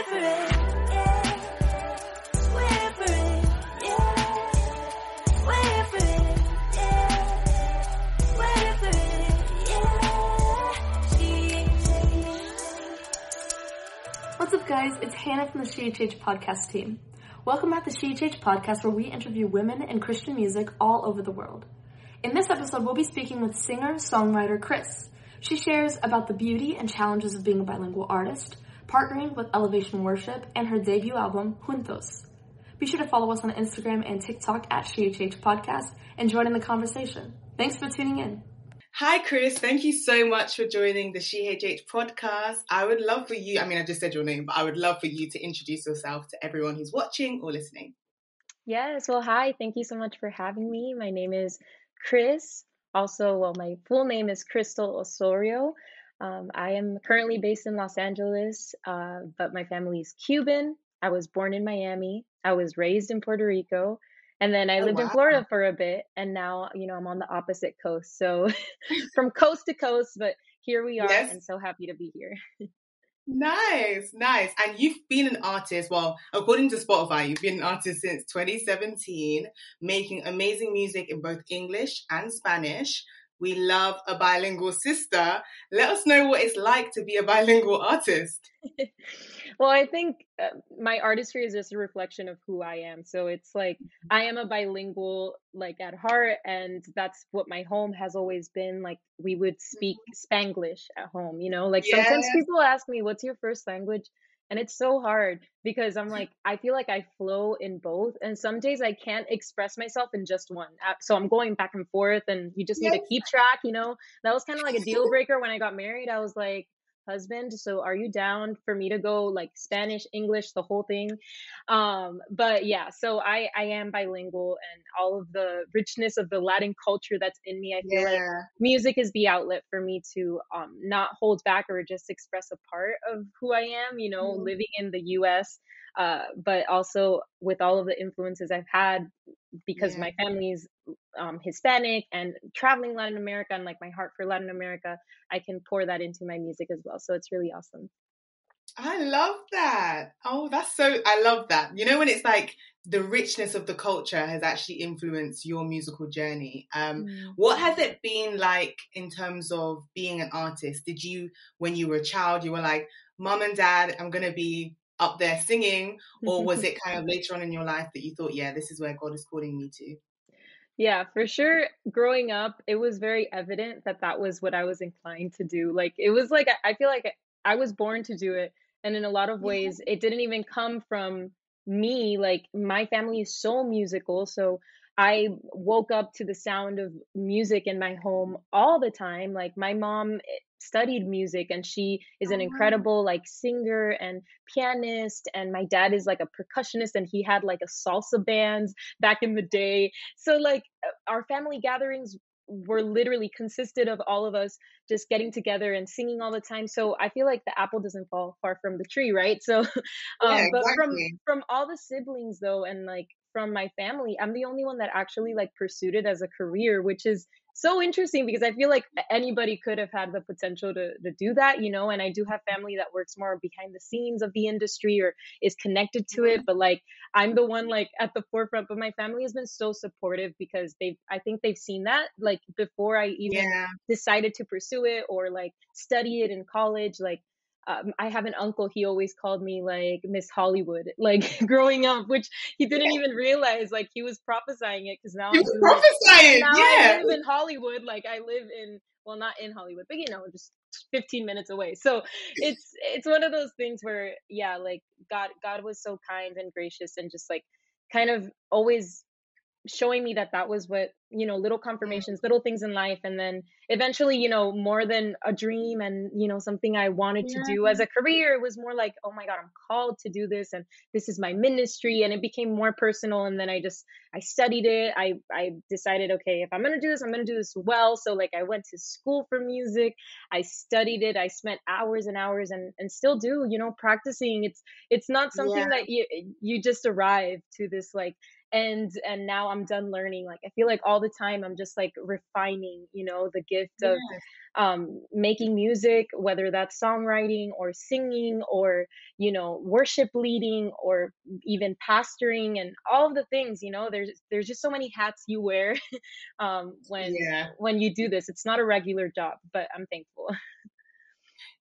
What's up, guys? It's Hannah from the SheHH podcast team. Welcome at the SheHH podcast, where we interview women in Christian music all over the world. In this episode, we'll be speaking with singer songwriter Chris. She shares about the beauty and challenges of being a bilingual artist, partnering with Elevation Worship, and her debut album, Juntos. Be sure to follow us on Instagram and TikTok at SheHH Podcast and join in the conversation. Thanks for tuning in. Hi, Chris. Thank you so much for joining the SheHH podcast. I would love for you, I mean, I just said your name, but I would love for you to introduce yourself to everyone who's watching or listening. Yes, well, hi. Thank you so much for having me. My name is Chris. Also, well, my full name is Crystal Osorio. Um, I am currently based in Los Angeles, uh, but my family is Cuban. I was born in Miami. I was raised in Puerto Rico. And then I Oh, lived in. Florida for a bit. And now, you know, I'm on the opposite coast. So from coast to coast, but here we are Yes. and so happy to be here. Nice, nice. And you've been an artist, well, according to Spotify, you've been an artist since 2017, making amazing music in both English and Spanish. We love a bilingual sister. Let us know what it's like to be a bilingual artist. well, I think uh, my artistry is just a reflection of who I am. So it's like I am a bilingual, like at heart, and that's what my home has always been. Like we would speak Spanglish at home, you know. Like sometimes people ask me, "What's your first language?" And it's so hard because I'm like, I feel like I flow in both, and some days I can't express myself in just one. Uh, So I'm going back and forth, and you just need to keep track, you know. That was kind of like a deal breaker when I got married. I was like husband so are you down for me to go like spanish english the whole thing? Um but yeah so i i am bilingual and all of the richness of the latin culture that's in me i feel like music is the outlet for me to um not hold back or just express a part of who i am you know Mhm. living in the us uh but also with all of the influences i've had because Yeah. my family's um, Hispanic and traveling Latin America and like my heart for Latin America, I can pour that into my music as well. So it's really awesome. I love that. Oh, that's so, I love that. You know, when it's like the richness of the culture has actually influenced your musical journey. Um, what has it been like in terms of being an artist? Did you, when you were a child, you were like, mom and dad, I'm going to be up there singing? Or was it kind of later on in your life that you thought, yeah, this is where God is calling me to? Yeah, for sure. Growing up, it was very evident that that was what I was inclined to do. Like, it was like, I feel like I was born to do it. And in a lot of Yeah. ways, it didn't even come from me. Like, my family is so musical. So I woke up to the sound of music in my home all the time. Like, my mom eh, studied music and she is an Oh, incredible like singer and pianist and my dad is like a percussionist and he had like a salsa bands back in the day. So like uh, our family gatherings were literally consisted of all of us just getting together and singing all the time. So i feel like the apple doesn't fall far from the tree right? So um Yeah, but from from all the siblings though and like from my family i'm the only one that actually like pursued it as a career which is so interesting because i feel like anybody could have had the potential to, to do that you know and i do have family that works more behind the scenes of the industry or is connected to it mm-hmm. but like i'm the one like at the forefront but my family has been so supportive because they've i think they've seen that like before i even Yeah. decided to pursue it or like study it in college like um, I have an uncle. He always called me like Miss Hollywood, like growing up, which he didn't even realize. Like he was prophesying it because now You I were do live, prophesying. now Yeah. I live in Hollywood. Like I live in, well, not in Hollywood, but you know, just 15 minutes away. So it's it's one of those things where, yeah, like God God was so kind and gracious and just like kind of always showing me that that was what you know little mm. confirmations little things in life and then eventually you know more than a dream and you know something i wanted to do as a career it was more like oh my god i'm called to do this and this is my ministry and it became more personal and then i just i studied it i i decided okay if i'm going to do this i'm going to do this well so like i went to school for music i studied it i spent hours and hours and and still do you know practicing it's it's not something Yeah. that you you just arrive to this like and and now i'm done learning like i feel like all the time i'm just like refining you know the gift of um making music whether that's songwriting or singing or you know worship leading or even pastoring and all of the things you know there's there's just so many hats you wear um when yeah. when you do this. It's not a regular job but i'm thankful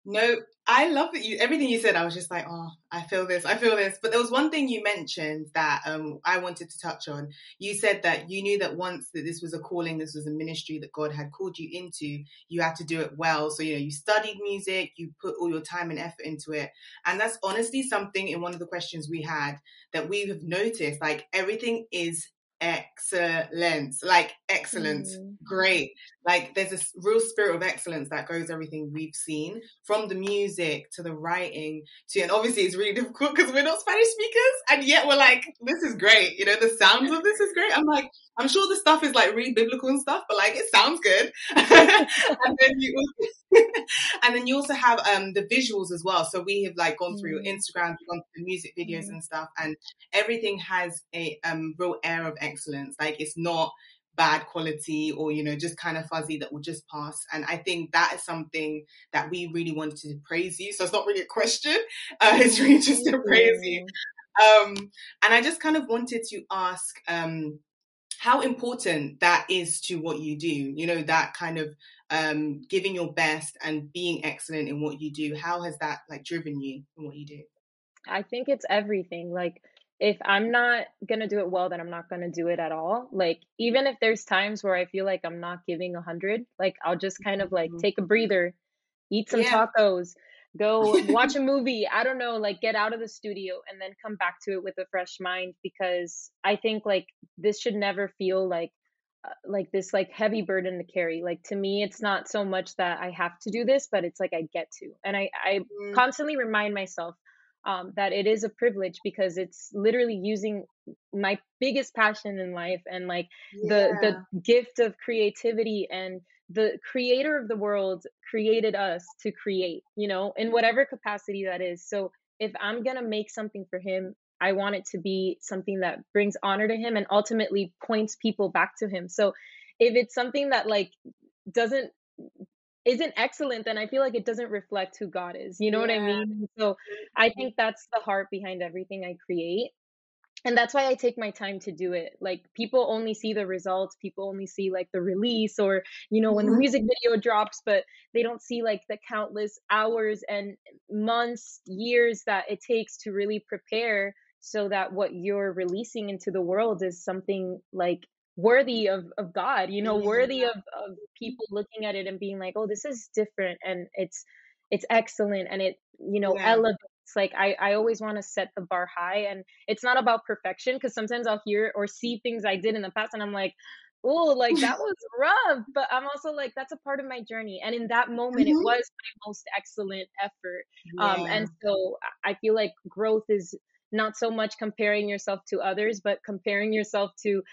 No, I love that you everything you said. I was just like, oh, I feel this, I feel this. But there was one thing you mentioned that um, I wanted to touch on. You said that you knew that once that this was a calling, this was a ministry that God had called you into, you had to do it well. So you know, you studied music, you put all your time and effort into it, and that's honestly something in one of the questions we had that we have noticed. Like everything is excellence, like excellence, mm. great. Like there's a real spirit of excellence that goes everything we've seen from the music to the writing to, and obviously it's really difficult because we're not Spanish speakers and yet we're like, this is great. You know, the sounds of this is great. I'm like, I'm sure the stuff is like really biblical and stuff, but like it sounds good. and then you and then you also have um the visuals as well. So we have like gone through your mm. Instagram, gone through the music videos mm. and stuff, and everything has a um real air of excellence. Like it's not bad quality or you know just kind of fuzzy that will just pass. And i think that is something that we really wanted to praise you. So it's not really a question uh, it's really just to praise you. Um and i just kind of wanted to ask um how important that is to what you do you know that kind of um, giving your best and being excellent in what you do. How has that like driven you in what you do? I think it's everything. Like if i'm not gonna do it well then i'm not gonna do it at all like even if there's times where i feel like i'm not giving a hundred like i'll just kind of like mm-hmm. take a breather eat some yeah. tacos go watch a movie i don't know like get out of the studio and then come back to it with a fresh mind because i think like this should never feel like uh, like this like heavy burden to carry like to me it's not so much that i have to do this but it's like i get to and i i mm. constantly remind myself um, that it is a privilege because it's literally using my biggest passion in life and like yeah. the the gift of creativity and the creator of the world created us to create you know in whatever capacity that is so if i'm going to make something for him I want it to be something that brings honor to him and ultimately points people back to him. So if it's something that like doesn't isn't excellent, then I feel like it doesn't reflect who God is. You know yeah. what I mean? So I think that's the heart behind everything I create and that's why I take my time to do it. Like people only see the results, people only see like the release or you know when the mm-hmm. music video drops, but they don't see like the countless hours and months, years that it takes to really prepare so that what you're releasing into the world is something like worthy of of God, you know, worthy of of people looking at it and being like, "Oh, this is different and it's it's excellent and it, you know, yeah. elevates like I, I always want to set the bar high and it's not about perfection because sometimes I'll hear or see things I did in the past and I'm like, oh, like that was rough. But I'm also like, that's a part of my journey. And in that moment, mm-hmm. it was my most excellent effort. Yeah. Um, and so I feel like growth is not so much comparing yourself to others, but comparing yourself to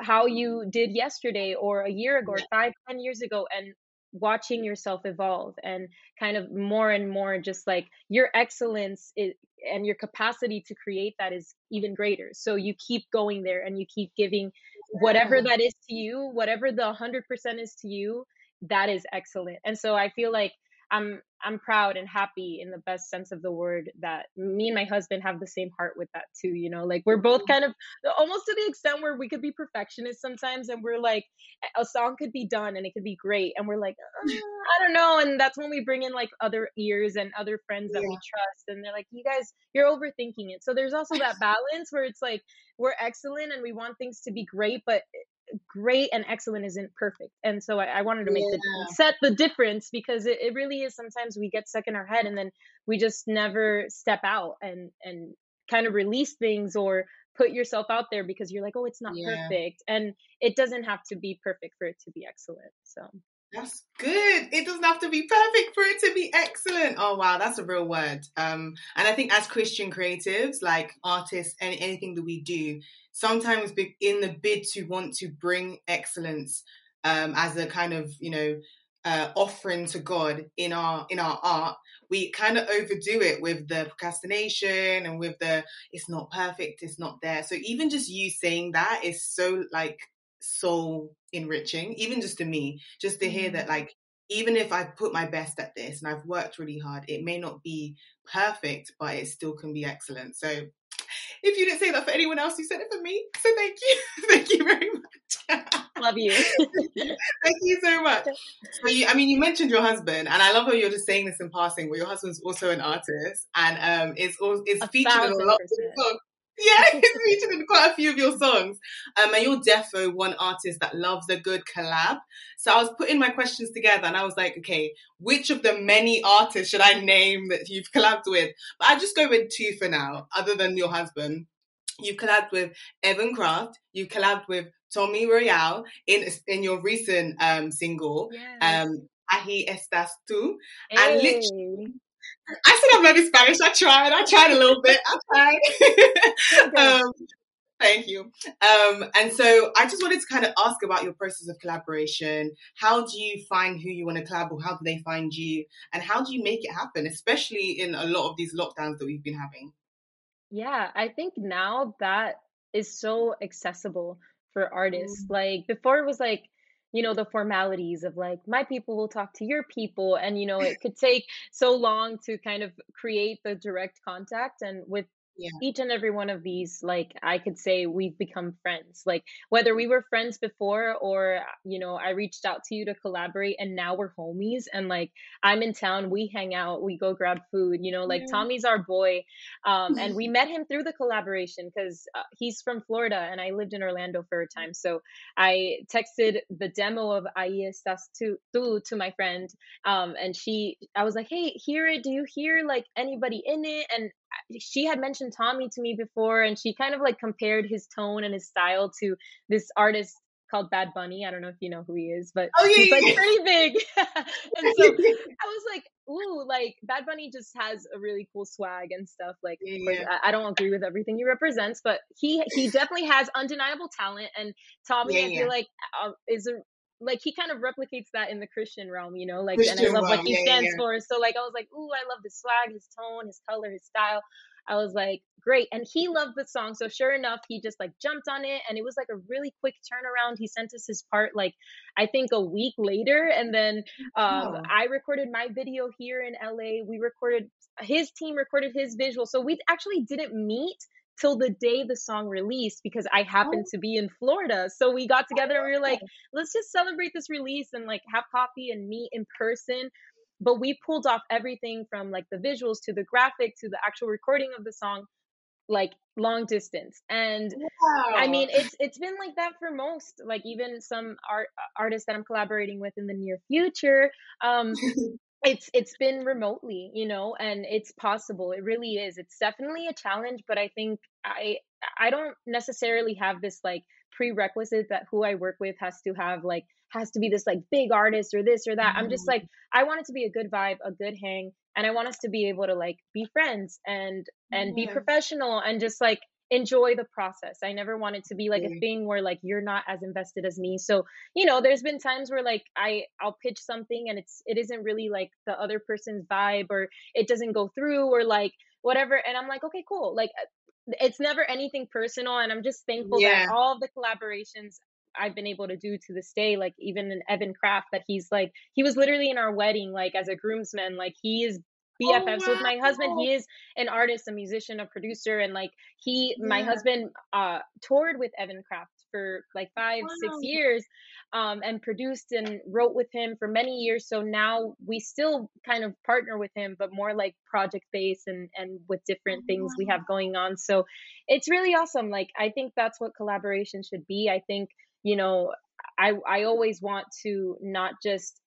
how you did yesterday or a year ago or five, ten years ago and watching yourself evolve and kind of more and more just like your excellence is, and your capacity to create that is even greater. So you keep going there and you keep giving whatever that is to you, whatever the 100% is to you, that is excellent. And so I feel like I'm I'm proud and happy in the best sense of the word that me and my husband have the same heart with that too, you know. Like we're both mm-hmm. kind of almost to the extent where we could be perfectionists sometimes and we're like a song could be done and it could be great and we're like uh, I don't know and that's when we bring in like other ears and other friends that yeah. we trust and they're like you guys you're overthinking it. So there's also that balance where it's like we're excellent and we want things to be great but great and excellent isn't perfect. And so I, I wanted to make yeah. the set the difference because it, it really is sometimes we get stuck in our head and then we just never step out and and kind of release things or put yourself out there because you're like, oh, it's not yeah. perfect. And it doesn't have to be perfect for it to be excellent. So that's good. It doesn't have to be perfect for it to be excellent. Oh wow, that's a real word. Um, and I think as Christian creatives, like artists, and anything that we do, sometimes in the bid to want to bring excellence um, as a kind of you know uh, offering to God in our in our art, we kind of overdo it with the procrastination and with the it's not perfect, it's not there. So even just you saying that is so like so enriching, even just to me, just to hear that mm. like even if I put my best at this and I've worked really hard, it may not be perfect, but it still can be excellent. So if you didn't say that for anyone else, you said it for me. So thank you. thank you very much. love you. thank you so much. So you, I mean, you mentioned your husband, and I love how you're just saying this in passing, but your husband's also an artist and um, is, is featured in a lot of songs. Yeah, he's featured in quite a few of your songs. Um, and you're defo one artist that loves a good collab. So I was putting my questions together and I was like, okay, which of the many artists should I name that you've collabed with? But I just go with two for now, other than your husband. You've collabed with Evan Craft. You've collabed with Tommy Royale in in your recent um, single, yes. um, Ahi Estás Tú. Hey. And literally, I said I'm learning Spanish. I tried. I tried a little bit. I tried. um, thank you. Um, and so I just wanted to kind of ask about your process of collaboration. How do you find who you want to collab with? How do they find you? And how do you make it happen, especially in a lot of these lockdowns that we've been having? Yeah, I think now that is so accessible for artists. Mm. Like before it was like you know the formalities of like my people will talk to your people and you know it could take so long to kind of create the direct contact and with yeah. each and every one of these like i could say we've become friends like whether we were friends before or you know i reached out to you to collaborate and now we're homies and like i'm in town we hang out we go grab food you know like yeah. tommy's our boy um, and we met him through the collaboration because uh, he's from florida and i lived in orlando for a time so i texted the demo of ahí estás tú, tú to my friend um, and she i was like hey hear it do you hear like anybody in it and she had mentioned Tommy to me before, and she kind of like compared his tone and his style to this artist called Bad Bunny. I don't know if you know who he is, but oh, yeah, he's like yeah. pretty big. and so I was like, ooh, like Bad Bunny just has a really cool swag and stuff. Like, yeah. I, I, don't agree with everything he represents, but he he definitely has undeniable talent. And Tommy, I feel like uh, is a like he kind of replicates that in the Christian realm, you know, like Christian and I love what he yeah, stands yeah. for. So like I was like, ooh, I love his swag, his tone, his color, his style. I was like, great. And he loved the song. So sure enough, he just like jumped on it and it was like a really quick turnaround. He sent us his part like I think a week later. And then um, oh. I recorded my video here in LA. We recorded his team recorded his visual. So we actually didn't meet till the day the song released because I happened oh. to be in Florida. So we got together and we were like, let's just celebrate this release and like have coffee and meet in person. But we pulled off everything from like the visuals to the graphic to the actual recording of the song like long distance and wow. i mean it's it's been like that for most like even some art artists that i'm collaborating with in the near future um it's it's been remotely you know and it's possible it really is it's definitely a challenge but i think i i don't necessarily have this like prerequisite that who i work with has to have like has to be this like big artist or this or that mm-hmm. i'm just like i want it to be a good vibe a good hang and i want us to be able to like be friends and and be professional and just like enjoy the process. I never want it to be like a mm. thing where like you're not as invested as me. So, you know, there's been times where like I I'll pitch something and it's it isn't really like the other person's vibe or it doesn't go through or like whatever and I'm like, "Okay, cool." Like uh, it's never anything personal and I'm just thankful yeah. that all the collaborations I've been able to do to this day, like even in Evan Craft, that he's like, he was literally in our wedding, like as a groomsman, like he is BFFs oh, wow. with my husband. He is an artist, a musician, a producer, and like he, yeah. my husband, uh, toured with Evan Craft for like five, wow. six years, um, and produced and wrote with him for many years. So now we still kind of partner with him, but more like project based and and with different things wow. we have going on. So it's really awesome. Like I think that's what collaboration should be. I think you know I I always want to not just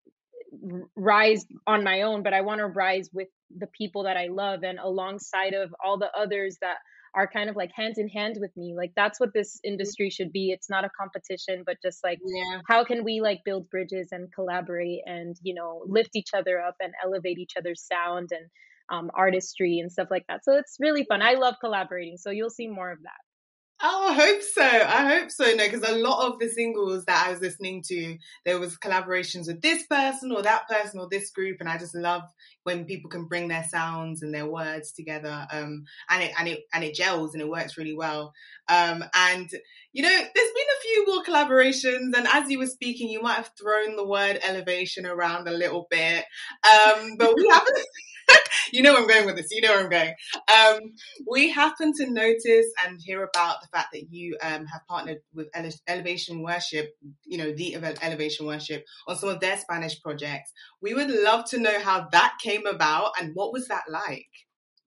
rise on my own, but I want to rise with the people that I love and alongside of all the others that are kind of like hand in hand with me. Like that's what this industry should be. It's not a competition, but just like yeah. how can we like build bridges and collaborate and you know lift each other up and elevate each other's sound and um, artistry and stuff like that. So it's really fun. I love collaborating. So you'll see more of that. Oh, I hope so. I hope so. No, because a lot of the singles that I was listening to, there was collaborations with this person or that person or this group, and I just love when people can bring their sounds and their words together, um, and it and it and it gels and it works really well. Um, and you know, there's been a few more collaborations, and as you were speaking, you might have thrown the word elevation around a little bit, um, but we haven't. you know where I'm going with this. You know where I'm going. Um, we happen to notice and hear about the fact that you um, have partnered with Ele- Elevation Worship, you know, the Elevation Worship on some of their Spanish projects. We would love to know how that came about and what was that like?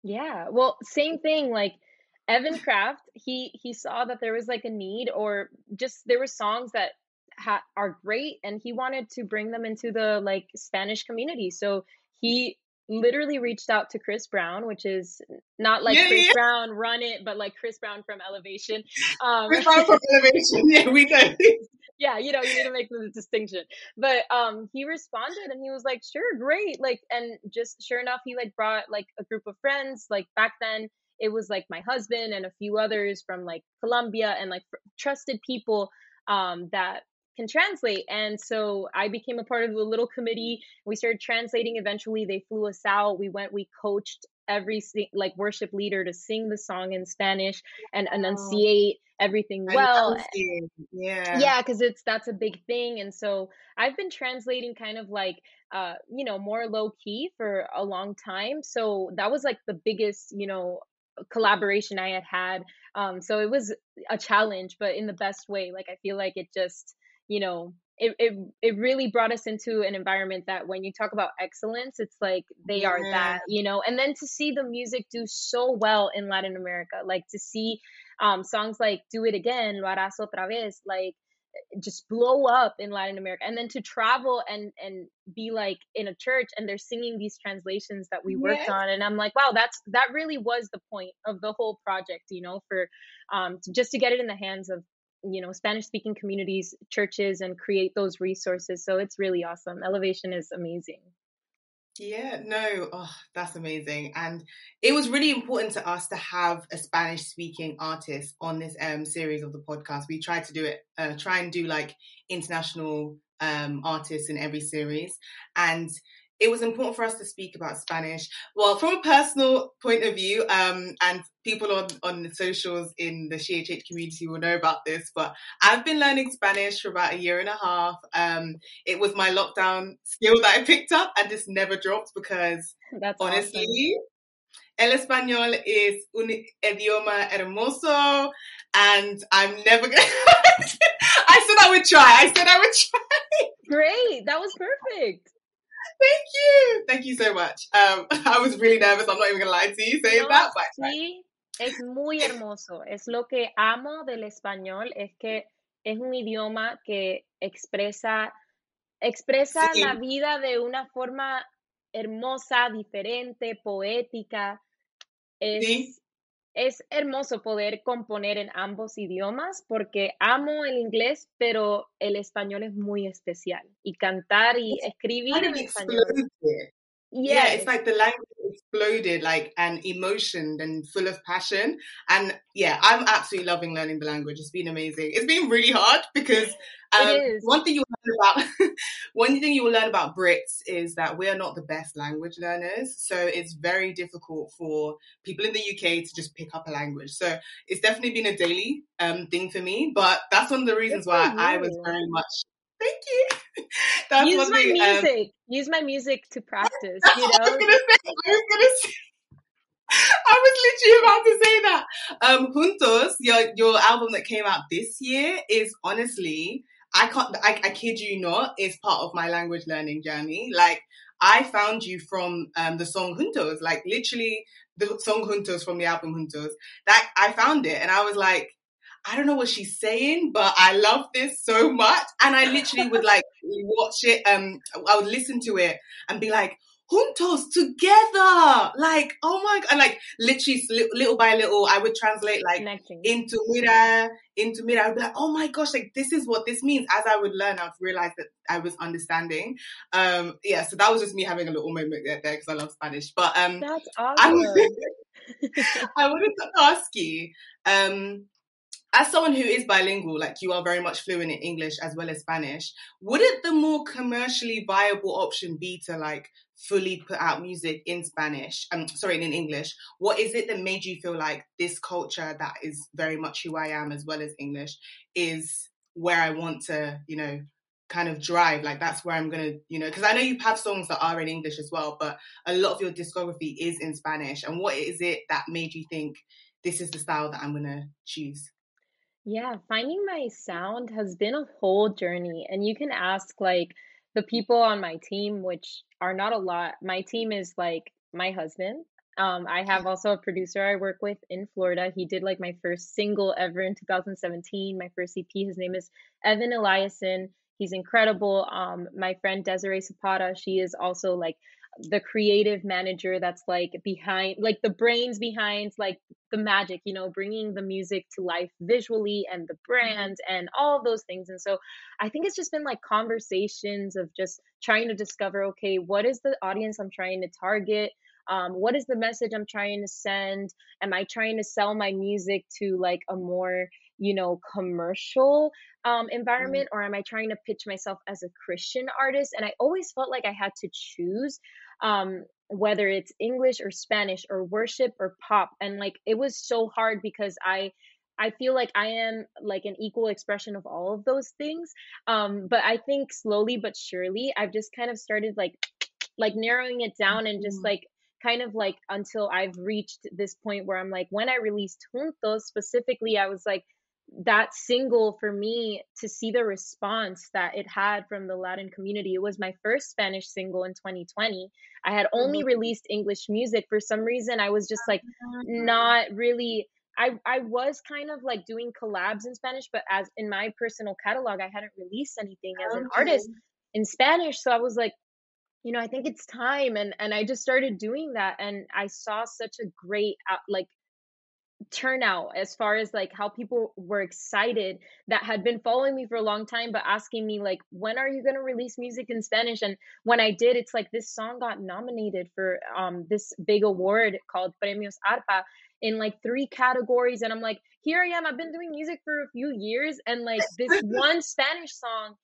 Yeah, well, same thing. Like Evan Craft, he he saw that there was like a need, or just there were songs that ha- are great, and he wanted to bring them into the like Spanish community. So he literally reached out to Chris Brown, which is not like yeah, Chris yeah. Brown run it, but like Chris Brown from Elevation. Um, Chris Brown from Elevation, yeah, we know. yeah, you know, you need to make the distinction. But um, he responded and he was like, "Sure, great." Like, and just sure enough, he like brought like a group of friends. Like back then, it was like my husband and a few others from like Colombia and like trusted people um, that can translate. And so I became a part of the little committee. We started translating. Eventually, they flew us out. We went, we coached every like worship leader to sing the song in Spanish and enunciate everything well. Yeah. Yeah, because it's that's a big thing. And so I've been translating kind of like uh, you know, more low key for a long time. So that was like the biggest, you know, collaboration I had had. Um, so it was a challenge, but in the best way. Like I feel like it just you know it, it it really brought us into an environment that when you talk about excellence it's like they yeah. are that you know and then to see the music do so well in latin america like to see um songs like do it again lo harás otra vez like just blow up in latin america and then to travel and and be like in a church and they're singing these translations that we worked yes. on and i'm like wow that's that really was the point of the whole project you know for um to, just to get it in the hands of you know spanish speaking communities churches and create those resources. So it's really awesome. Elevation is amazing. Yeah no oh that's amazing. And it was really important to us to have a spanish speaking artist on this um series of the podcast. We tried to do it uh, try and do like international um artists in every series. And it was important for us to speak about Spanish. Well, from a personal point of view, um, and people on, on the socials in the SheHH community will know about this, but I've been learning Spanish for about a year and a half. Um, it was my lockdown skill that I picked up and this never dropped because That's honestly, awesome. El español is un idioma hermoso, and I'm never gonna. I said I would try. I said I would try. Great, that was perfect. Thank you. Thank you so much. Um, I was really nervous. I'm not even going to lie to you saying no, that. But sí, es muy hermoso. Es lo que amo del español, es que es un idioma que expresa, expresa sí. la vida de una forma hermosa, diferente, poética. Es, sí es hermoso poder componer en ambos idiomas porque amo el inglés, pero el español es muy especial. Y cantar y escribir en español. Yeah, it's like the language exploded, like and emotion and full of passion. And yeah, I'm absolutely loving learning the language. It's been amazing. It's been really hard because um, one thing you learn about one thing you will learn about Brits is that we are not the best language learners. So it's very difficult for people in the UK to just pick up a language. So it's definitely been a daily um, thing for me. But that's one of the reasons why I was very much Thank you. That's Use my thing, um, music. Um, Use my music to practice. You know. I was gonna say. I was gonna say. I was literally about to say that. Um, Juntos, your your album that came out this year is honestly, I can't, I, I kid you not, is part of my language learning journey. Like, I found you from um, the song Juntos, like literally the song Juntos from the album Juntos. That I found it, and I was like, I don't know what she's saying, but I love this so much. And I literally would like watch it. Um, I would listen to it and be like, juntos together. Like, oh my god! And like literally, little by little, I would translate like Connecting. into mira, into mira. I'd be like, oh my gosh, like this is what this means. As I would learn, I'd realize that I was understanding. Um, yeah. So that was just me having a little moment there because I love Spanish. But um, that's awesome. I, I wanted to ask you. Um, as someone who is bilingual, like you are very much fluent in English as well as Spanish, wouldn't the more commercially viable option be to like fully put out music in Spanish? I'm um, sorry, in English. What is it that made you feel like this culture that is very much who I am as well as English is where I want to, you know, kind of drive? Like that's where I'm gonna, you know, because I know you have songs that are in English as well, but a lot of your discography is in Spanish. And what is it that made you think this is the style that I'm gonna choose? Yeah, finding my sound has been a whole journey. And you can ask like the people on my team, which are not a lot. My team is like my husband. Um, I have also a producer I work with in Florida. He did like my first single ever in 2017, my first EP. His name is Evan Eliason. He's incredible. Um, my friend Desiree Zapata, she is also like the creative manager that's like behind like the brains behind like the magic you know bringing the music to life visually and the mm-hmm. brand and all those things and so i think it's just been like conversations of just trying to discover okay what is the audience i'm trying to target um, what is the message i'm trying to send am i trying to sell my music to like a more you know commercial um, mm-hmm. environment or am i trying to pitch myself as a christian artist and i always felt like i had to choose um, whether it's english or spanish or worship or pop and like it was so hard because i I feel like I am like an equal expression of all of those things. Um, but I think slowly but surely I've just kind of started like like narrowing it down and just mm-hmm. like kind of like until I've reached this point where I'm like when I released Juntos specifically I was like that single for me to see the response that it had from the Latin community. It was my first Spanish single in 2020. I had only mm-hmm. released English music. For some reason, I was just like mm-hmm. not really. I, I was kind of like doing collabs in Spanish, but as in my personal catalog, I hadn't released anything as an artist in Spanish. So I was like, you know, I think it's time. And, and I just started doing that. And I saw such a great, like, turnout as far as like how people were excited that had been following me for a long time but asking me like when are you going to release music in spanish? And when i did it's like this song got nominated for um this big award called premios arpa in like three categories and i'm like here i am i've been doing music for a few years and like this one spanish song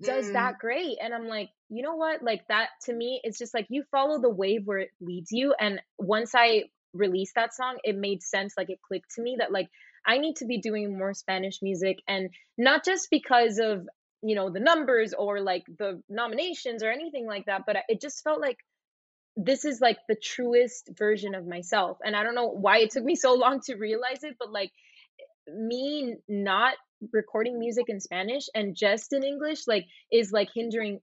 does mm. that great and i'm like you know what? Like that to me it's just like you follow the wave where it leads you and once i released that song, it made sense. Like it clicked to me that like I need to be doing more Spanish music and not just because of, you know, the numbers or like the nominations or anything like that, but it just felt like this is like the truest version of myself. And I don't know why it took me so long to realize it, but like me not recording music in Spanish and just in English like is like hindering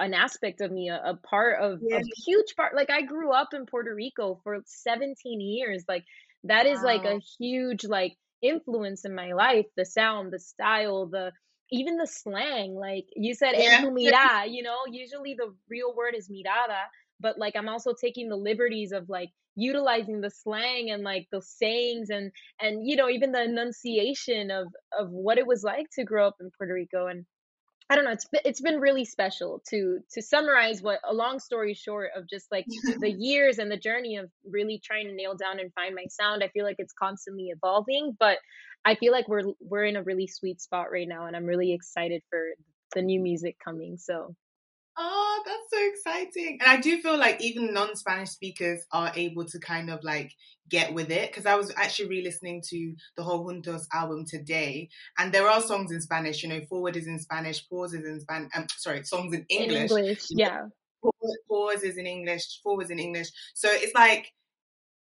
an aspect of me, a, a part of yeah. a huge part. Like I grew up in Puerto Rico for 17 years. Like that is wow. like a huge like influence in my life. The sound, the style, the even the slang. Like you said, yeah. mira, you know, usually the real word is mirada, but like I'm also taking the liberties of like utilizing the slang and like the sayings and and you know even the enunciation of of what it was like to grow up in Puerto Rico and I don't know. It's been, it's been really special to to summarize what a long story short of just like the years and the journey of really trying to nail down and find my sound. I feel like it's constantly evolving, but I feel like we're we're in a really sweet spot right now, and I'm really excited for the new music coming. So Oh, that's so exciting. And I do feel like even non Spanish speakers are able to kind of like get with it. Because I was actually re listening to the whole Juntos album today. And there are songs in Spanish, you know, Forward is in Spanish, Pause is in Spanish. Um, sorry, songs in English. In English, yeah. Pause is in English, Forward is in English. So it's like,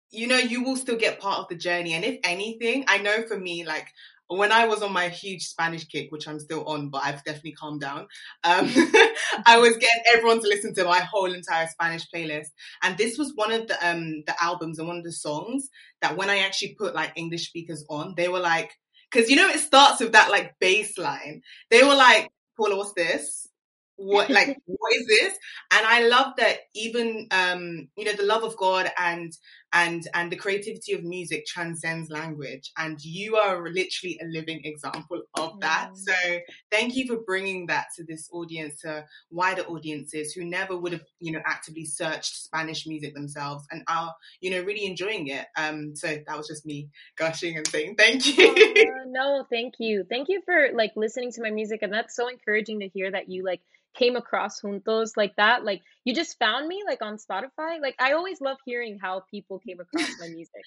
you know, you will still get part of the journey. And if anything, I know for me, like, when I was on my huge Spanish kick, which I'm still on, but I've definitely calmed down, um, I was getting everyone to listen to my whole entire Spanish playlist. And this was one of the um, the albums and one of the songs that when I actually put like English speakers on, they were like, because you know it starts with that like bass line. They were like, Paula, what's this? What like what is this? And I love that even um, you know the love of God and and and the creativity of music transcends language and you are literally a living example of that. So thank you for bringing that to this audience to wider audiences who never would have you know actively searched spanish music themselves and are you know really enjoying it. Um so that was just me gushing and saying thank you. Uh, no thank you. Thank you for like listening to my music and that's so encouraging to hear that you like came across juntos like that. Like you just found me like on spotify? Like i always love hearing how people came across my music.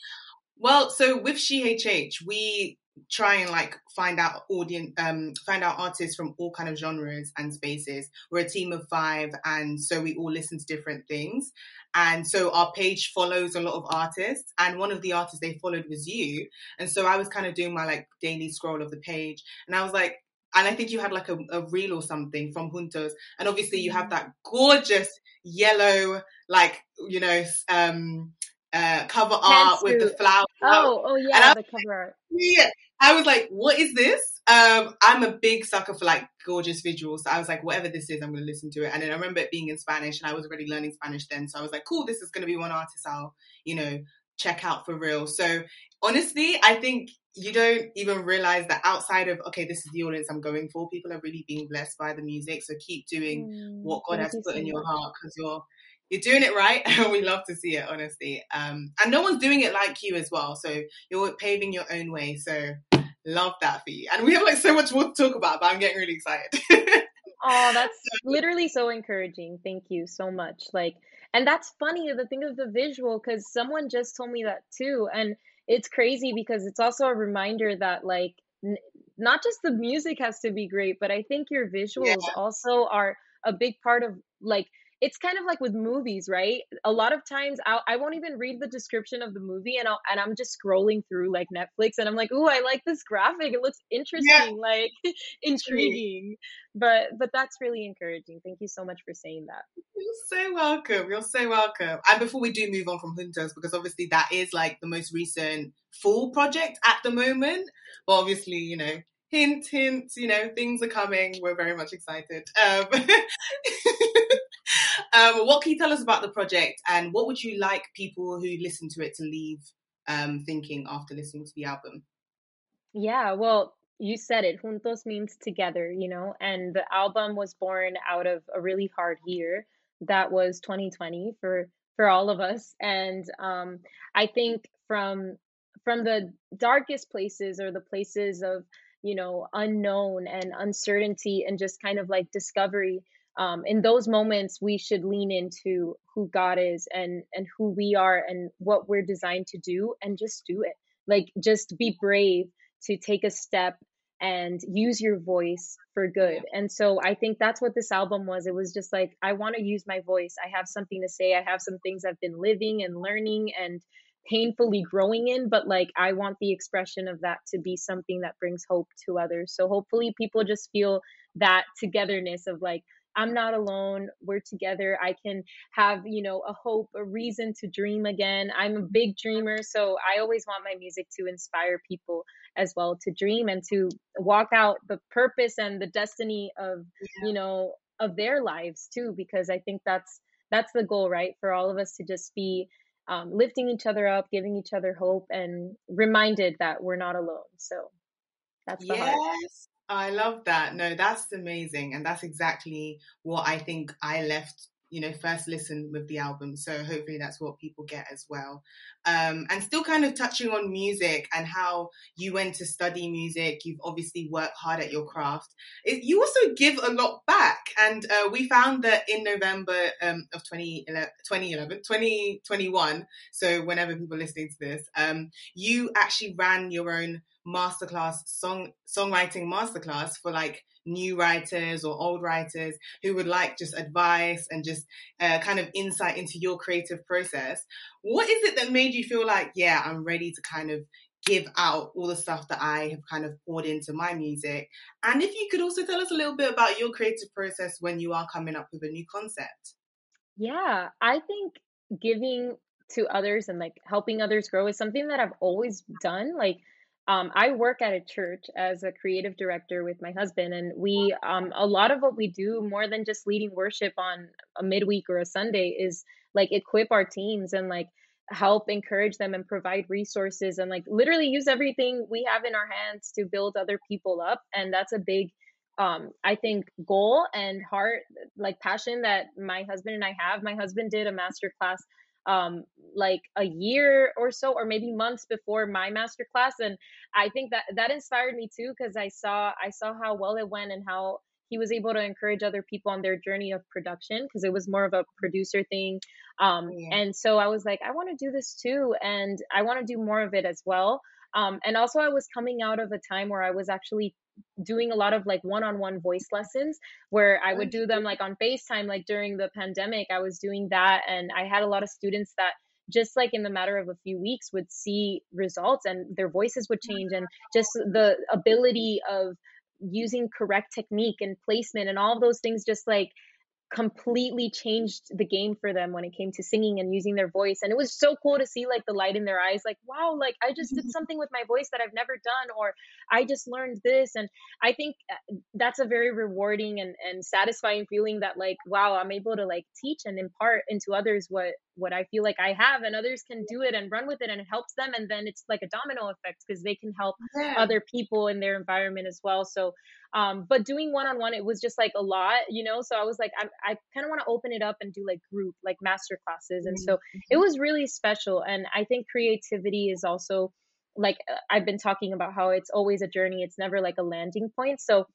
Well so with shehh we try and like find out audience um find out artists from all kind of genres and spaces. We're a team of five and so we all listen to different things. And so our page follows a lot of artists and one of the artists they followed was you. And so i was kind of doing my like daily scroll of the page and i was like and I think you had like a, a reel or something from Juntos, and obviously you have mm. that gorgeous yellow, like you know, um, uh, cover art with the flowers. Oh, oh yeah, the cover art. Yeah, I was like, what is this? Um, I'm a big sucker for like gorgeous visuals, so I was like, whatever this is, I'm going to listen to it. And then I remember it being in Spanish, and I was already learning Spanish then, so I was like, cool, this is going to be one artist I'll, you know, check out for real. So honestly, I think you don't even realize that outside of okay this is the audience i'm going for people are really being blessed by the music. So keep doing mm, what god has put in your heart because you're you're doing it right and we love to see it honestly. Um and no one's doing it like you as well so you're paving your own way so love that for you. And we have like so much more to talk about but i'm getting really excited. Oh that's literally so encouraging. Thank you so much. Like and that's funny the thing of the visual because someone just told me that too and it's crazy because it's also a reminder that like n- not just the music has to be great, but I think your visuals yeah. also are a big part of like it's kind of like with movies, right? A lot of times I'll, I won't even read the description of the movie and, I'll, and I'm just scrolling through like Netflix and I'm like, oh, I like this graphic. It looks interesting, yeah. like intriguing. But but that's really encouraging. Thank you so much for saying that. You're so welcome. You're so welcome. And before we do move on from Juntos, because obviously that is like the most recent full project at the moment. But obviously, you know, hint, hint, you know, things are coming. We're very much excited. Um, um, what can you tell us about the project and what would you like people who listen to it to leave um, thinking after listening to the album? Yeah, well, you said it. Juntos means together, you know, and the album was born out of a really hard year that was 2020 for for all of us and um I think from from the darkest places or the places of you know unknown and uncertainty and just kind of like discovery um, in those moments we should lean into who god is and and who we are and what we're designed to do and just do it. Like just be brave to take a step and use your voice for good. And so i think that's what this album was. It was just like i want to use my voice. I have something to say. I have some things i've been living and learning and painfully growing in, but like I want the expression of that to be something that brings hope to others. So hopefully people just feel that togetherness of like, I'm not alone. We're together. I can have, you know, a hope, a reason to dream again. I'm a big dreamer. So I always want my music to inspire people as well to dream and to walk out the purpose and the destiny of, yeah. you know, of their lives too, because I think that's that's the goal, right? For all of us to just be um, lifting each other up, giving each other hope, and reminded that we're not alone. So that's the yes. heart. I love that. No, that's amazing. And that's exactly what I think I left you know, first listen with the album. So hopefully that's what people get as well. Um, and still kind of touching on music and how you went to study music. You've obviously worked hard at your craft. It, you also give a lot back. And uh, we found that in November um, of 2011, 2011, 2021, so whenever people are listening to this, um, you actually ran your own masterclass song songwriting masterclass for like new writers or old writers who would like just advice and just uh, kind of insight into your creative process. What is it that made you feel like, yeah, I'm ready to kind of give out all the stuff that I have kind of poured into my music? And if you could also tell us a little bit about your creative process when you are coming up with a new concept. Yeah, I think giving to others and like helping others grow is something that I've always done. Like um, I work at a church as a creative director with my husband, and we um, a lot of what we do more than just leading worship on a midweek or a Sunday is like equip our teams and like help encourage them and provide resources and like literally use everything we have in our hands to build other people up and that's a big um i think goal and heart like passion that my husband and i have. My husband did a master class um like a year or so or maybe months before my master class and i think that that inspired me too because i saw i saw how well it went and how he was able to encourage other people on their journey of production because it was more of a producer thing. Um, yeah. And so I was like, I want to do this too. And I want to do more of it as well. Um, and also, I was coming out of a time where I was actually doing a lot of like one-on-one voice lessons where I would do them like on FaceTime like during the pandemic I was doing that and I had a lot of students that just like in the matter of a few weeks would see results and their voices would change and just the ability of using correct technique and placement and all those things just like completely changed the game for them when it came to singing and using their voice and it was so cool to see like the light in their eyes like wow like i just did mm-hmm. something with my voice that i've never done or i just learned this and i think uh, that's a very rewarding and, and satisfying feeling that like wow i'm able to like teach and impart into others what what i feel like i have and others can do it and run with it and it helps them and then it's like a domino effect because they can help yeah. other people in their environment as well so um, but doing one on one, it was just like a lot, you know. So I was like, I, I kind of want to open it up and do like group, like master classes, and so it mm-hmm. was really special. And I think creativity is also like uh, I've been talking about how it's always a journey. It's never like a landing point. So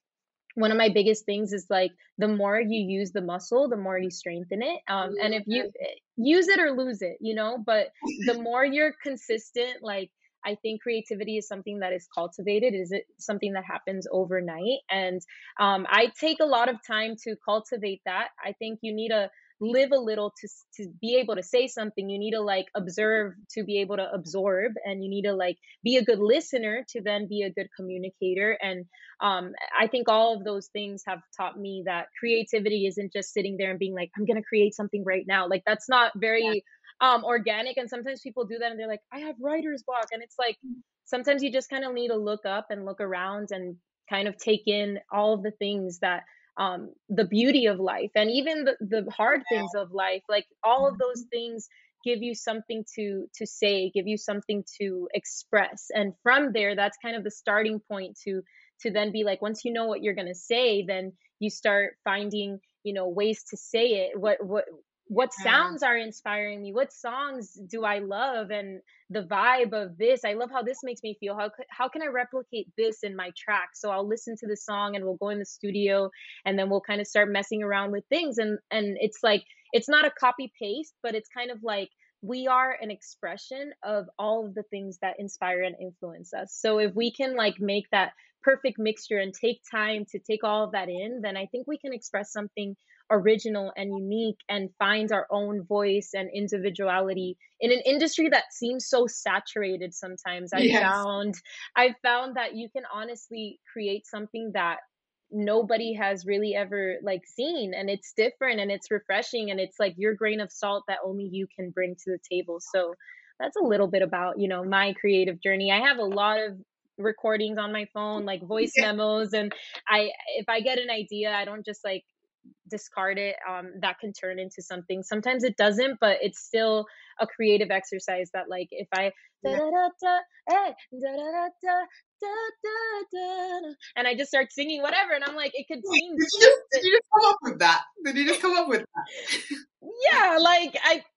one of my biggest things is like the more you use the muscle the more you strengthen it um, and if you eh, use it or lose it you know but the more you're consistent like I think creativity is something that is cultivated. Is it something that happens overnight? And um, I take a lot of time to cultivate that. I think you need to live a little to to be able to say something. You need to like observe to be able to absorb, and you need to like be a good listener to then be a good communicator. And um, I think all of those things have taught me that creativity isn't just sitting there and being like, I'm gonna create something right now. Like that's not very yeah um organic and sometimes people do that and they're like i have writer's block and it's like mm. sometimes you just kind of need to look up and look around and kind of take in all of the things that um the beauty of life and even the, the hard things of life like all of those mm-hmm. things give you something to to say give you something to express. And from there that's kind of the starting point to to then be like once you know what you're going to say then you start finding you know ways to say it. What what what sounds are inspiring me what songs do i love and the vibe of this. I love how this makes me feel. How how can i replicate this in my track? So i'll listen to the song and we'll go in the studio and then we'll kind of start messing around with things. And and it's like it's not a copy paste but it's kind of like we are an expression of all of the things that inspire and influence us. So if we can like make that perfect mixture and take time to take all of that in then i think we can express something original and unique and finds our own voice and individuality in an industry that seems so saturated sometimes i yes. found i found that you can honestly create something that nobody has really ever like seen and it's different and it's refreshing and it's like your grain of salt that only you can bring to the table so that's a little bit about you know my creative journey i have a lot of recordings on my phone like voice yeah. memos and i if i get an idea i don't just like discard it um, that can turn into something. Sometimes it doesn't but it's still a creative exercise that like if i and i just start singing whatever and i'm like it could seem did you, just, did you just come up with that? Did you just come up with that? Yeah like i that's kind of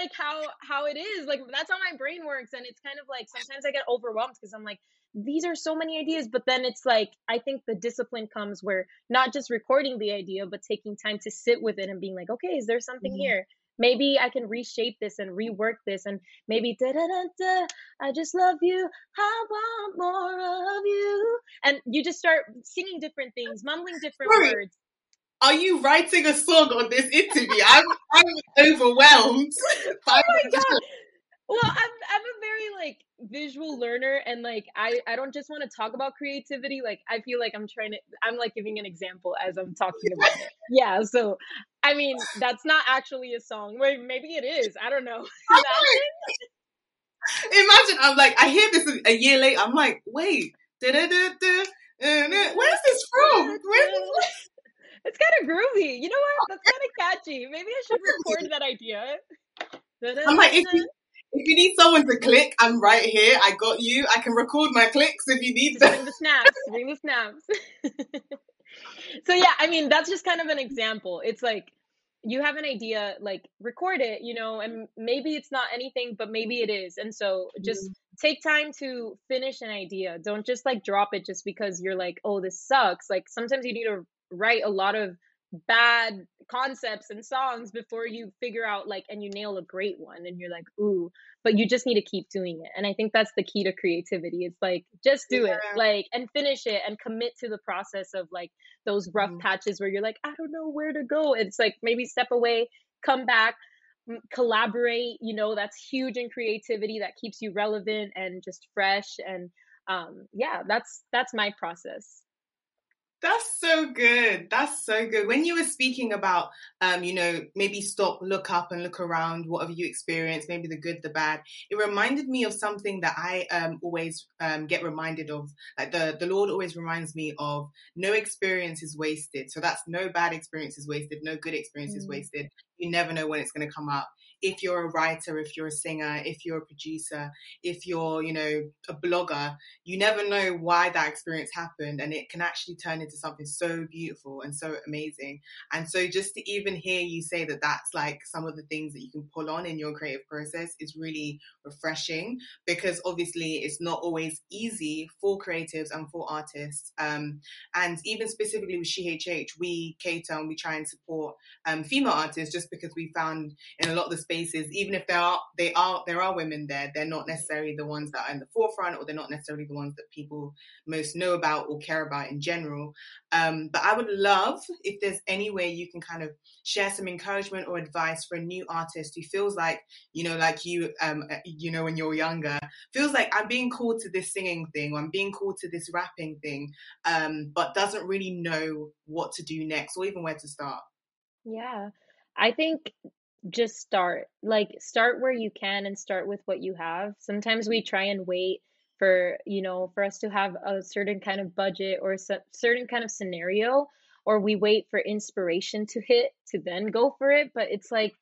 like how how it is like that's how my brain works and it's kind of like sometimes i get overwhelmed because i'm like these are so many ideas but then it's like i think the discipline comes where not just recording the idea but taking time to sit with it and being like okay is there something mm-hmm. here maybe i can reshape this and rework this and maybe da da da da i just love you i want more of you and you just start singing different things mumbling different Sorry. words are you writing a song on this interview? I'm, I'm overwhelmed. oh my god! Well, I'm I'm a very like visual learner, and like I I don't just want to talk about creativity. Like I feel like I'm trying to I'm like giving an example as I'm talking about it. Yeah. So I mean that's not actually a song. Wait, maybe it is. I don't know. Imagine I'm like I hear this a year later. I'm like, wait, da da da da. Where's this from? Where's this? It's kind of groovy. You know what? That's kind of catchy. Maybe I should record that idea. I'm like, if you, if you need someone to click, I'm right here. I got you. I can record my clicks if you need them. Bring the snaps. Bring the snaps. so yeah, I mean, that's just kind of an example. It's like you have an idea, like record it, you know, and maybe it's not anything, but maybe it is. And so just mm-hmm. take time to finish an idea. Don't just like drop it just because you're like, oh, this sucks. Like sometimes you need to write a lot of bad concepts and songs before you figure out like and you nail a great one and you're like ooh but you just need to keep doing it and i think that's the key to creativity it's like just do yeah. it like and finish it and commit to the process of like those rough mm-hmm. patches where you're like i don't know where to go it's like maybe step away come back collaborate you know that's huge in creativity that keeps you relevant and just fresh and um yeah that's that's my process that's so good. That's so good. When you were speaking about, um, you know, maybe stop, look up, and look around. What have you experienced? Maybe the good, the bad. It reminded me of something that I um, always um, get reminded of. Like the the Lord always reminds me of no experience is wasted. So that's no bad experience is wasted. No good experience mm. is wasted. You never know when it's going to come up if you're a writer, if you're a singer, if you're a producer, if you're, you know, a blogger, you never know why that experience happened. And it can actually turn into something so beautiful and so amazing. And so just to even hear you say that that's like some of the things that you can pull on in your creative process is really refreshing because obviously it's not always easy for creatives and for artists. Um, and even specifically with SheHH, we cater and we try and support um, female artists just because we found in a lot of the spaces, even if there are they are there are women there, they're not necessarily the ones that are in the forefront, or they're not necessarily the ones that people most know about or care about in general. Um, but I would love if there's any way you can kind of share some encouragement or advice for a new artist who feels like you know, like you, um, uh, you know, when you're younger, feels like I'm being called to this singing thing, or I'm being called to this rapping thing, um, but doesn't really know what to do next or even where to start. Yeah. I think just start. Like start where you can and start with what you have. Sometimes we try and wait for, you know, for us to have a certain kind of budget or a certain kind of scenario or we wait for inspiration to hit to then go for it, but it's like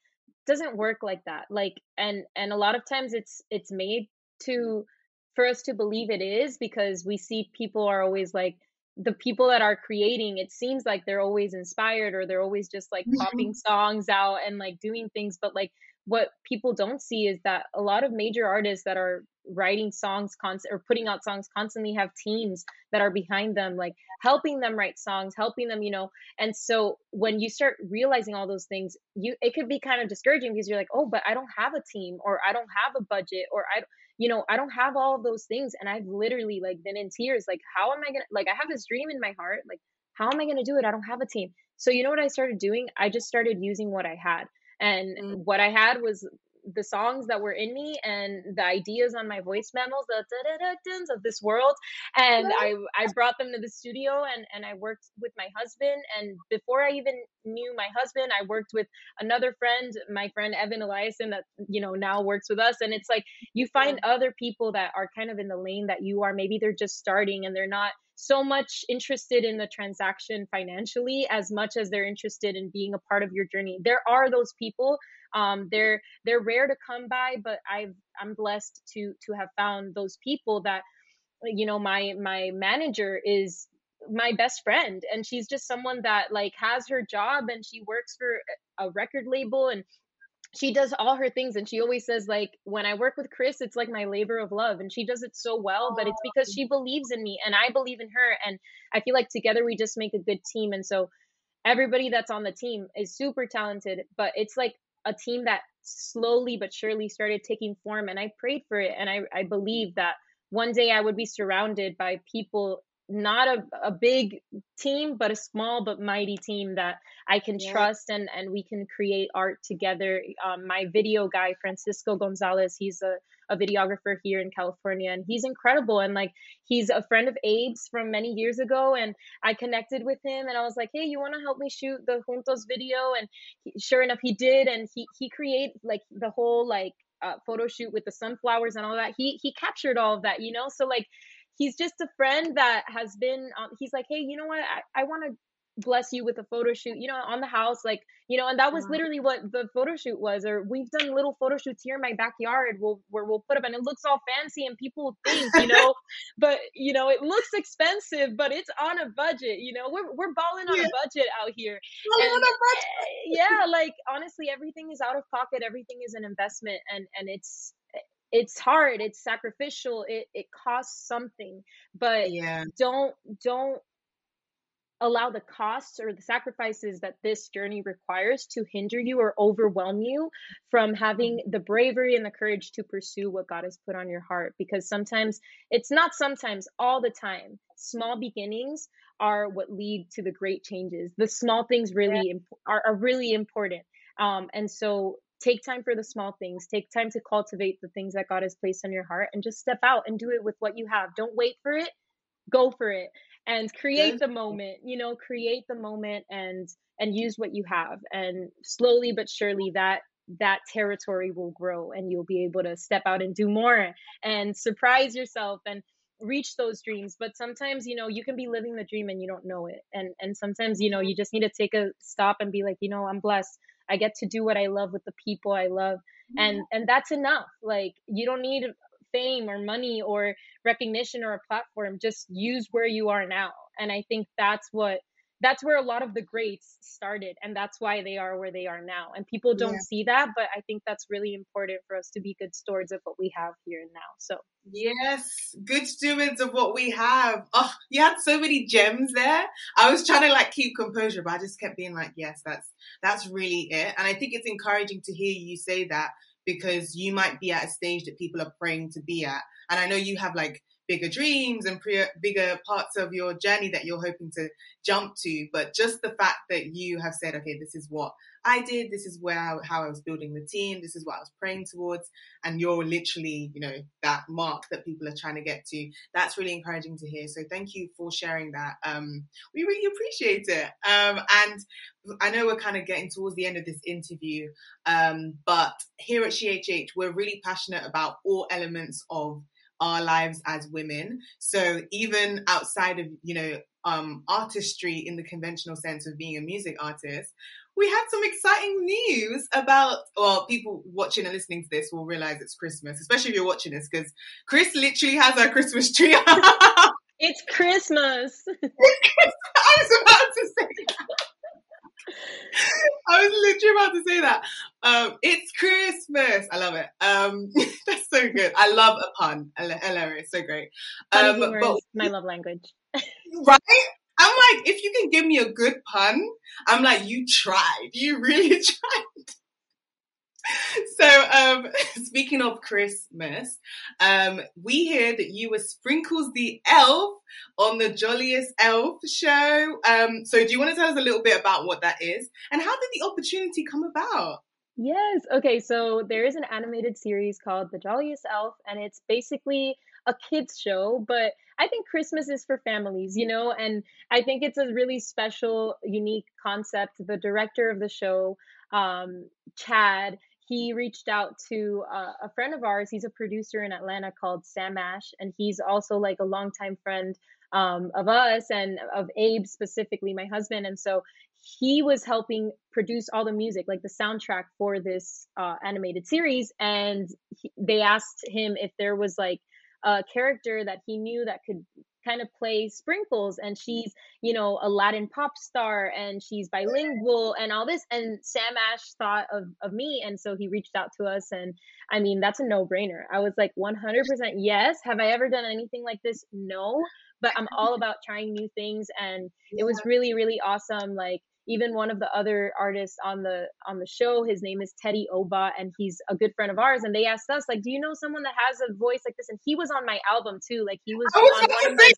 doesn't work like that. Like and and a lot of times it's it's made to for us to believe it is because we see people are always like the people that are creating it seems like they're always inspired or they're always just like mm-hmm. popping songs out and like doing things but like what people don't see is that a lot of major artists that are writing songs constant or putting out songs constantly have teams that are behind them like helping them write songs helping them you know and so when you start realizing all those things you it could be kind of discouraging because you're like oh but i don't have a team or i don't have a budget or i you know i don't have all of those things and i've literally like been in tears like how am i gonna like i have this dream in my heart like how am i gonna do it? I don't have a team. So you know what i started doing? I just started using what i had and mm. what i had was the songs that were in me and the ideas on my voice memos the of this world. And i i brought them to the studio and and i worked with my husband. And before i even knew my husband i worked with another friend my friend evan eliason that you know now works with us. And it's like you find other people that are kind of in the lane that you are. Maybe they're just starting and they're not so much interested in the transaction financially as much as they're interested in being a part of your journey. There are those people. Um, they're they're rare to come by, but I've I'm blessed to to have found those people that you know my my manager is my best friend and she's just someone that like has her job and she works for a record label and she does all her things and she always says like when i work with crys it's like my labor of love and she does it so well but it's because oh. she believes in me and i believe in her and i feel like together we just make a good team and so everybody that's on the team is super talented but it's like a team that slowly but surely started taking form and i prayed for it and i, I believe that one day i would be surrounded by people not a, a big team but a small but mighty team that i can yeah. trust and and we can create art together. Um, my video guy francisco gonzalez he's a, a videographer here in california and he's incredible and like he's a friend of abe's from many years ago and i connected with him and i was like hey you want to help me shoot the juntos video? And he, sure enough he did and he he create like the whole like uh, photo shoot with the sunflowers and all that. He he captured all of that you know? So like he's just a friend that has been um, he's like hey you know what i, I want to bless you with a photo shoot, you know, on the house, like, you know, and that was literally what the photo shoot was. Or we've done little photo shoots here in my backyard we'll, where we'll put up and it looks all fancy and people think, you know, but, you know, it looks expensive, but it's on a budget, you know, we're, we're balling on yeah. a budget out here. And, yeah, like honestly, everything is out of pocket. Everything is an investment and, and it's, it's hard it's sacrificial it it costs something but yeah. don't don't allow the costs or the sacrifices that this journey requires to hinder you or overwhelm you from having the bravery and the courage to pursue what God has put on your heart because sometimes it's not sometimes all the time. Small beginnings are what lead to the great changes. The small things really imp- are, are really important. Um, and so take time for the small things take time to cultivate the things that god has placed on your heart and just step out and do it with what you have. Don't wait for it. Go for it and create the moment you know create the moment and and use what you have. And slowly but surely that that territory will grow and you'll be able to step out and do more and surprise yourself and reach those dreams. But sometimes you know you can be living the dream and you don't know it. And and sometimes you know you just need to take a stop and be like you know i'm blessed i get to do what i love with the people i love and and that's enough like you don't need fame or money or recognition or a platform just use where you are now and i think that's what that's where a lot of the greats started and that's why they are where they are now and people don't yeah. see that but i think that's really important for us to be good stewards of what we have here and now so yes good stewards of what we have oh you had so many gems there i was trying to like keep composure but i just kept being like yes that's that's really it and i think it's encouraging to hear you say that because you might be at a stage that people are praying to be at. And I know you have like bigger dreams and pre- bigger parts of your journey that you're hoping to jump to. But just the fact that you have said, okay, this is what I did, this is where I, how I was building the team, this is what I was praying towards, and you're literally, you know, that mark that people are trying to get to. That's really encouraging to hear. So thank you for sharing that. Um, we really appreciate it. Um, and I know we're kind of getting towards the end of this interview, um, but here at SheHH, we're really passionate about all elements of our lives as women. So even outside of, you know, um, artistry in the conventional sense of being a music artist, we had some exciting news about, well, people watching and listening to this will realize it's Christmas, especially if you're watching this, because Crys literally has our Christmas tree. it's Christmas. I was about to say that. I was literally about to say that. Um, it's Christmas. I love it. Um, that's so good. I love a pun. Hilarious. So great. Um, but, my love language. right? I'm like, if you can give me a good pun, I'm like, you tried. You really tried. so, um, speaking of Christmas, um, we hear that you were Sprinkles the Elf on the Jolliest Elf show. Um, so do you want to tell us a little bit about what that is and how did the opportunity come about? Yes. Okay. So there is an animated series called The Jolliest Elf, and it's basically a kids show, but I think Christmas is for families, you know, and I think it's a really special, unique concept. The director of the show, um, Chad, he reached out to uh, a friend of ours. He's a producer in Atlanta called Sam Ash, and he's also like a longtime friend um, of us and of Abe specifically, my husband. And so he was helping produce all the music, like the soundtrack for this uh, animated series. And he, they asked him if there was like a character that he knew that could kind of play sprinkles and mm. she's you know a latin pop star and she's bilingual and all this and sam ash thought of, of me and so he reached out to us and i mean that's a no-brainer. I was like 100% yes. Have i ever done anything like this? No. But i'm all about trying new things and it was really really awesome like even one of the other artists on the on the show his name is teddy oba and he's a good friend of ours and they asked us like do you know someone that has a voice like this? And he was on my album too. Like he was, was on one of my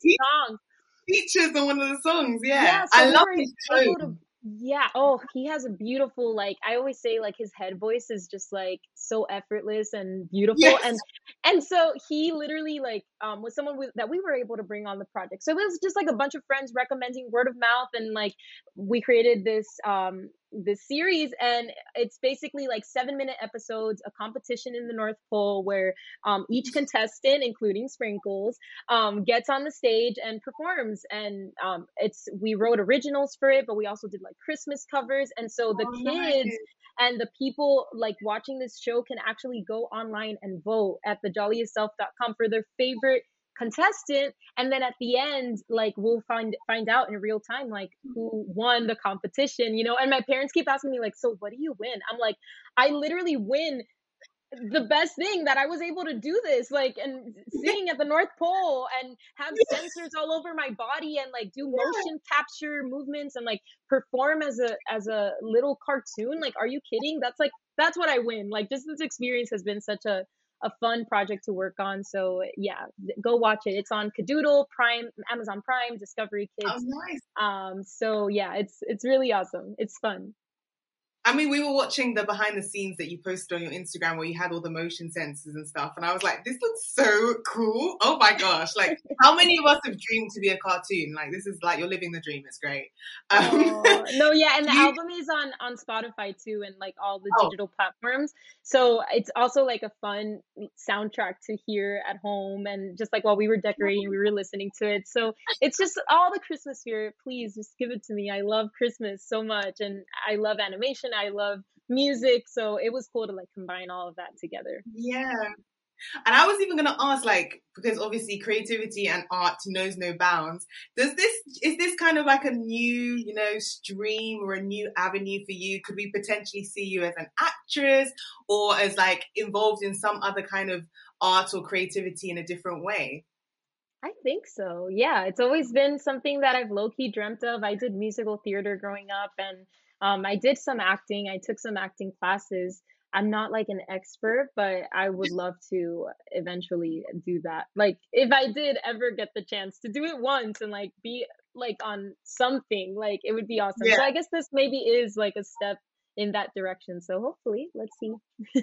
songs. Features on one of the songs yeah, yeah so i love his tone yeah oh he has a beautiful like i always say like his head voice is just like so effortless and beautiful yes. and and so he literally like um was someone with, that we were able to bring on the project so it was just like a bunch of friends recommending word of mouth and like we created this um this series and it's basically like seven minute episodes a competition in the north pole where um, each contestant including sprinkles um, gets on the stage and performs and um, it's we wrote originals for it but we also did like christmas covers and so the oh, kids nice. and the people like watching this show can actually go online and vote at thejolliestelf.com for their favorite contestant and then at the end like we'll find find out in real time like who won the competition you know and my parents keep asking me like so what do you win i'm like i literally win the best thing that I was able to do this, like, and sitting at the North Pole and have sensors all over my body and like do motion capture movements and like perform as a as a little cartoon. Like, are you kidding? That's like that's what I win. Like, just this experience has been such a a fun project to work on. So yeah, go watch it. It's on Kidoodle, Prime, Amazon Prime, Discovery Kids. Oh, nice. Um, so yeah, it's it's really awesome. It's fun. I mean, we were watching the behind the scenes that you posted on your Instagram where you had all the motion sensors and stuff. And I was like, this looks so cool. Oh my gosh. Like, how many of us have dreamed to be a cartoon? Like, this is like, you're living the dream. It's great. Um, oh, no, yeah. And the you, album is on, on Spotify too and like all the oh. digital platforms. So it's also like a fun soundtrack to hear at home. And just like while we were decorating, we were listening to it. So it's just all the Christmas spirit. Please just give it to me. I love Christmas so much. And I love animation. I love music. So it was cool to like combine all of that together. Yeah. And I was even going to ask, like, because obviously creativity and art knows no bounds. Does this, is this kind of like a new, you know, stream or a new avenue for you? Could we potentially see you as an actress or as like involved in some other kind of art or creativity in a different way? I think so. Yeah. It's always been something that I've low key dreamt of. I did musical theater growing up and um, I did some acting. I took some acting classes. I'm not like an expert, but I would love to eventually do that. Like if I did ever get the chance to do it once and like be like on something, like it would be awesome. Yeah. So I guess this maybe is like a step in that direction. So hopefully, let's see.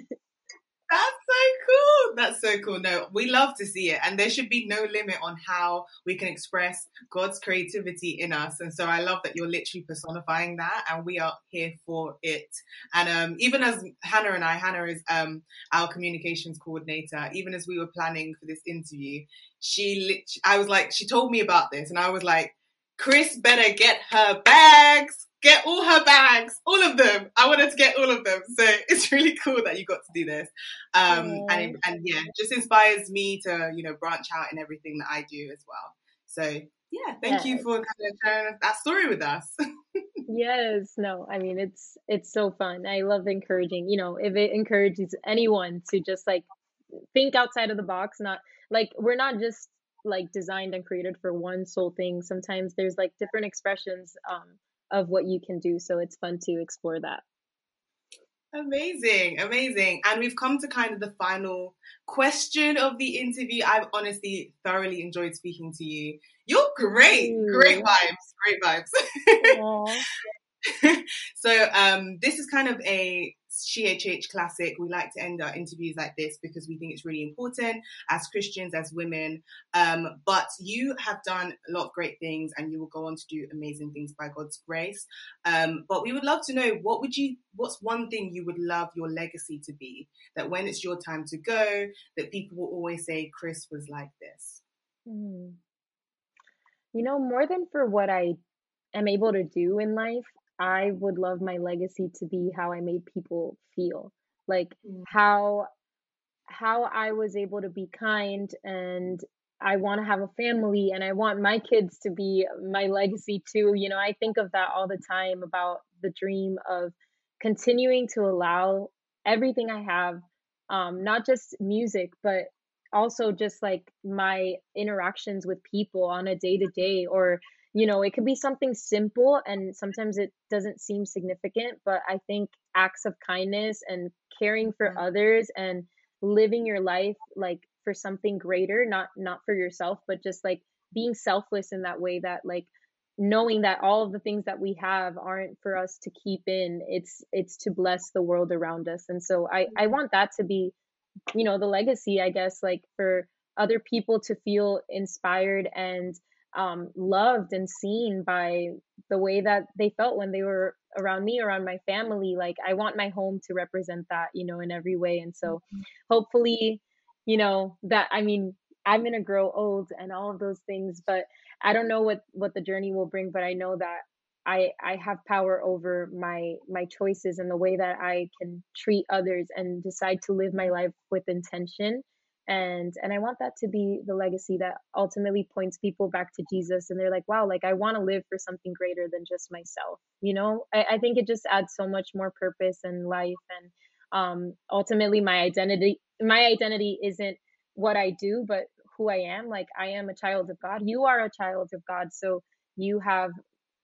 That's so cool. That's so cool. No, we love to see it. And there should be no limit on how we can express God's creativity in us. And so I love that you're literally personifying that and we are here for it. And um, even as Hannah and I, Hannah is um, our communications coordinator, even as we were planning for this interview, she lit- I was like, she told me about this and I was like, Crys better get her bags get all her bags, all of them. I wanted to get all of them. So it's really cool that you got to do this. Um, and, and yeah, just inspires me to, you know, branch out in everything that I do as well. So yeah, thank yes. you for kind of sharing that story with us. yes, no, I mean, it's, it's so fun. I love encouraging, you know, if it encourages anyone to just like think outside of the box, not like we're not just like designed and created for one sole thing. Sometimes there's like different expressions um, of what you can do. So it's fun to explore that. Amazing, amazing. And we've come to kind of the final question of the interview. I've honestly thoroughly enjoyed speaking to you. You're great, great vibes, great vibes. so um, this is kind of a SheHH Classic, we like to end our interviews like this because we think it's really important as Christians, as women. Um, but you have done a lot of great things and you will go on to do amazing things by God's grace. Um, but we would love to know what would you, what's one thing you would love your legacy to be? That when it's your time to go, that people will always say, Crys was like this. Mm. You know, more than for what I am able to do in life, I would love my legacy to be how I made people feel. Like mm. how how I was able to be kind and I want to have a family and I want my kids to be my legacy too. You know, I think of that all the time about the dream of continuing to allow everything I have, um, not just music, but also just like my interactions with people on a day to day or you know, it could be something simple and sometimes it doesn't seem significant, but I think acts of kindness and caring for mm-hmm. others and living your life like for something greater, not not for yourself, but just like being selfless in that way that like knowing that all of the things that we have aren't for us to keep in it's it's to bless the world around us and so i i mm-hmm. want that to be you know the legacy i guess like for other people to feel inspired and um, loved and seen by the way that they felt when they were around me, around my family. Like I want my home to represent that, you know, in every way. And so mm-hmm. hopefully, you know, that I mean, I'm gonna grow old and all of those things, but I don't know what what the journey will bring, but I know that I I have power over my my choices and the way that I can treat others and decide to live my life with intention and and I want that to be the legacy that ultimately points people back to Jesus and they're like wow like I want to live for something greater than just myself you know? I, I think it just adds so much more purpose and life and um ultimately my identity my identity isn't what I do but who I am. Like I am a child of God. You are a child of God so you have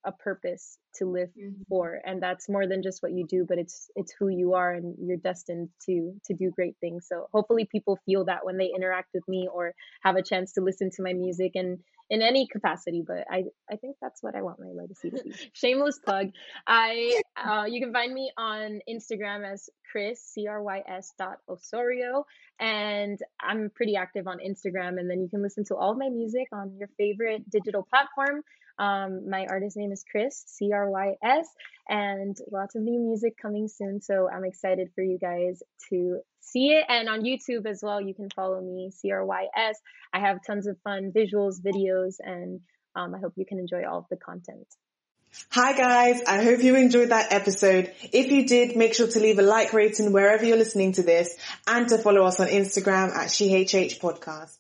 a purpose to live mm-hmm. for and that's more than just what you do but it's it's who you are and you're destined to to do great things. So hopefully people feel that when they interact with me or have a chance to listen to my music and in any capacity but i i think that's what i want my legacy to be. Shameless plug. I uh, you can find me on instagram as crys c-r-y-s dot osorio and i'm pretty active on instagram and then you can listen to all of my music on your favorite digital platform um, my artist name is Crys, C R Y S, and lots of new music coming soon. So I'm excited for you guys to see it. And on YouTube as well, you can follow me, C R Y S. I have tons of fun visuals, videos, and um, I hope you can enjoy all of the content. Hi guys, I hope you enjoyed that episode. If you did, make sure to leave a like rating wherever you're listening to this and to follow us on Instagram at SheHH Podcast.